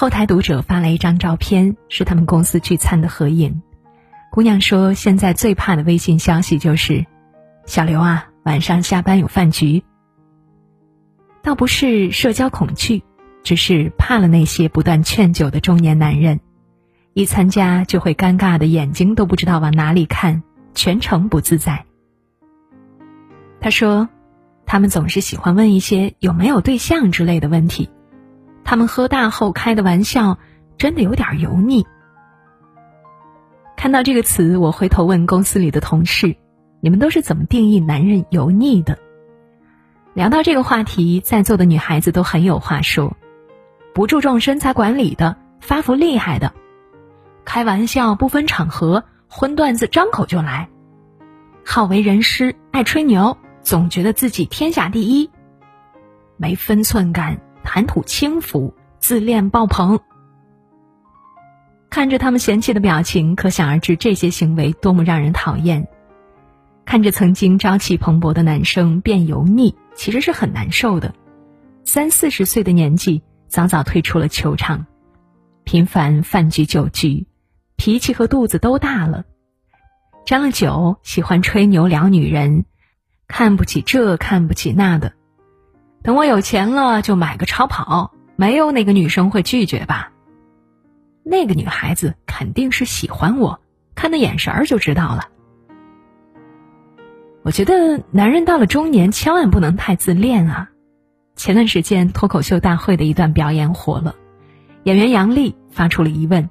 后台读者发来一张照片，是他们公司聚餐的合影。姑娘说：“现在最怕的微信消息就是，小刘啊，晚上下班有饭局。”倒不是社交恐惧，只是怕了那些不断劝酒的中年男人，一参加就会尴尬的眼睛都不知道往哪里看，全程不自在。他说：“他们总是喜欢问一些有没有对象之类的问题，他们喝大后开的玩笑，真的有点油腻。”看到这个词，我回头问公司里的同事：“你们都是怎么定义男人油腻的？”聊到这个话题，在座的女孩子都很有话说：不注重身材管理的，发福厉害的，开玩笑不分场合，荤段子张口就来，好为人师，爱吹牛，总觉得自己天下第一，没分寸感，谈吐轻浮，自恋爆棚。看着他们嫌弃的表情，可想而知这些行为多么让人讨厌。看着曾经朝气蓬勃的男生变油腻，其实是很难受的。三四十岁的年纪，早早退出了球场，频繁饭局酒局，脾气和肚子都大了。沾了酒，喜欢吹牛聊女人，看不起这看不起那的。等我有钱了，就买个超跑。没有哪个女生会拒绝吧？那个女孩子肯定是喜欢我，看那眼神儿就知道了。我觉得男人到了中年，千万不能太自恋啊！前段时间脱口秀大会的一段表演火了，演员杨笠发出了疑问：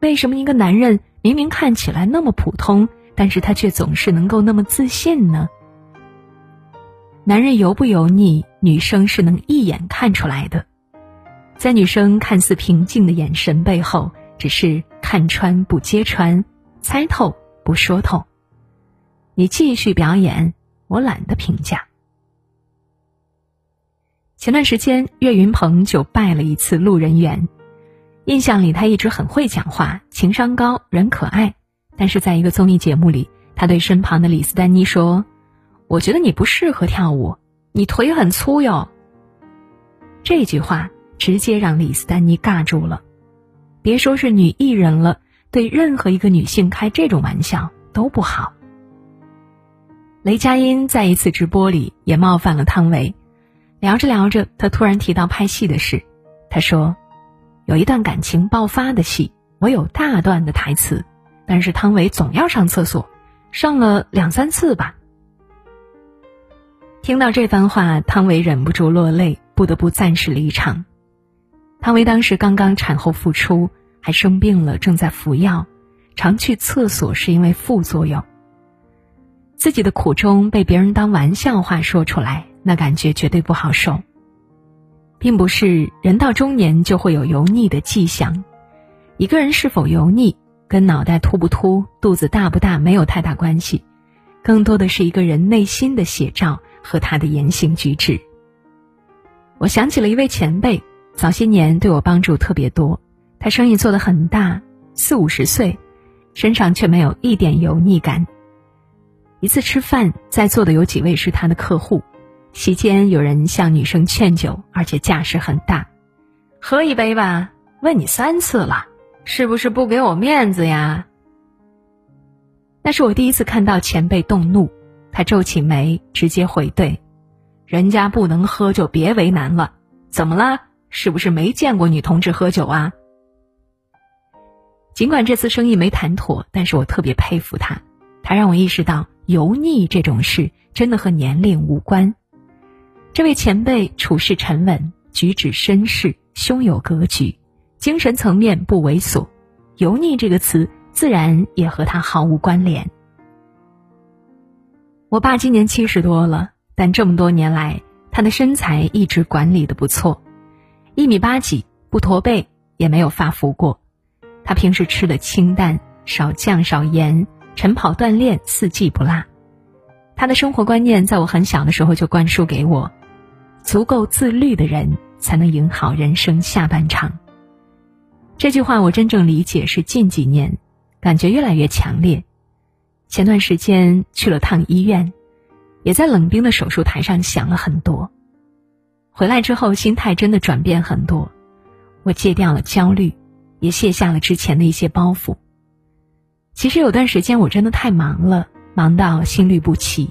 为什么一个男人明明看起来那么普通，但是他却总是能够那么自信呢？男人油不油腻，女生是能一眼看出来的。在女生看似平静的眼神背后，只是看穿不揭穿，猜透不说透。你继续表演，我懒得评价。前段时间，岳云鹏就拜了一次路人缘，印象里他一直很会讲话，情商高，人可爱。但是在一个综艺节目里，他对身旁的李斯丹妮说：“我觉得你不适合跳舞，你腿很粗哟。”这句话。直接让李斯丹妮尬住了，别说是女艺人了，对任何一个女性开这种玩笑都不好。雷佳音在一次直播里也冒犯了汤唯，聊着聊着，他突然提到拍戏的事，他说：“有一段感情爆发的戏，我有大段的台词，但是汤唯总要上厕所，上了两三次吧。”听到这番话，汤唯忍不住落泪，不得不暂时离场。汤唯当时刚刚产后复出，还生病了，正在服药，常去厕所是因为副作用。自己的苦衷被别人当玩笑话说出来，那感觉绝对不好受。并不是人到中年就会有油腻的迹象，一个人是否油腻，跟脑袋秃不秃、肚子大不大没有太大关系，更多的是一个人内心的写照和他的言行举止。我想起了一位前辈。早些年对我帮助特别多，他生意做得很大，四五十岁，身上却没有一点油腻感。一次吃饭，在座的有几位是他的客户，席间有人向女生劝酒，而且架势很大，喝一杯吧，问你三次了，是不是不给我面子呀？那是我第一次看到前辈动怒，他皱起眉，直接回怼：“人家不能喝就别为难了，怎么啦？”是不是没见过女同志喝酒啊？尽管这次生意没谈妥，但是我特别佩服他，他让我意识到油腻这种事真的和年龄无关。这位前辈处事沉稳，举止绅士，胸有格局，精神层面不猥琐，油腻这个词自然也和他毫无关联。我爸今年七十多了，但这么多年来，他的身材一直管理的不错。一米八几，不驼背，也没有发福过。他平时吃的清淡，少酱少盐，晨跑锻炼，四季不落。他的生活观念在我很小的时候就灌输给我：足够自律的人才能赢好人生下半场。这句话我真正理解是近几年，感觉越来越强烈。前段时间去了趟医院，也在冷冰的手术台上想了很多。回来之后，心态真的转变很多。我戒掉了焦虑，也卸下了之前的一些包袱。其实有段时间我真的太忙了，忙到心律不齐，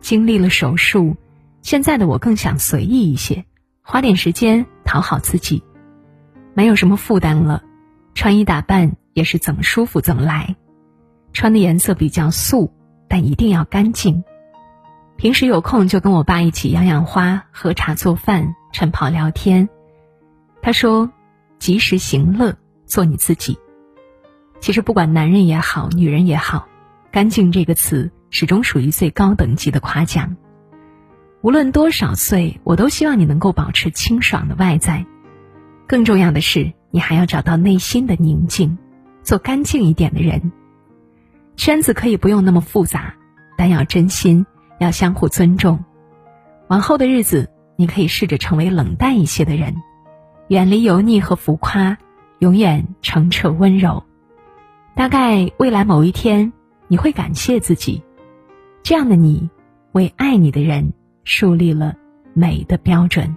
经历了手术，现在的我更想随意一些，花点时间讨好自己，没有什么负担了，穿衣打扮也是怎么舒服怎么来，穿的颜色比较素，但一定要干净。平时有空就跟我爸一起养养花、喝茶、做饭、晨跑、聊天。他说：“及时行乐，做你自己。”其实不管男人也好，女人也好，“干净”这个词始终属于最高等级的夸奖。无论多少岁，我都希望你能够保持清爽的外在。更重要的是，你还要找到内心的宁静，做干净一点的人。圈子可以不用那么复杂，但要真心。要相互尊重，往后的日子，你可以试着成为冷淡一些的人，远离油腻和浮夸，永远澄澈温柔。大概未来某一天，你会感谢自己，这样的你，为爱你的人树立了美的标准。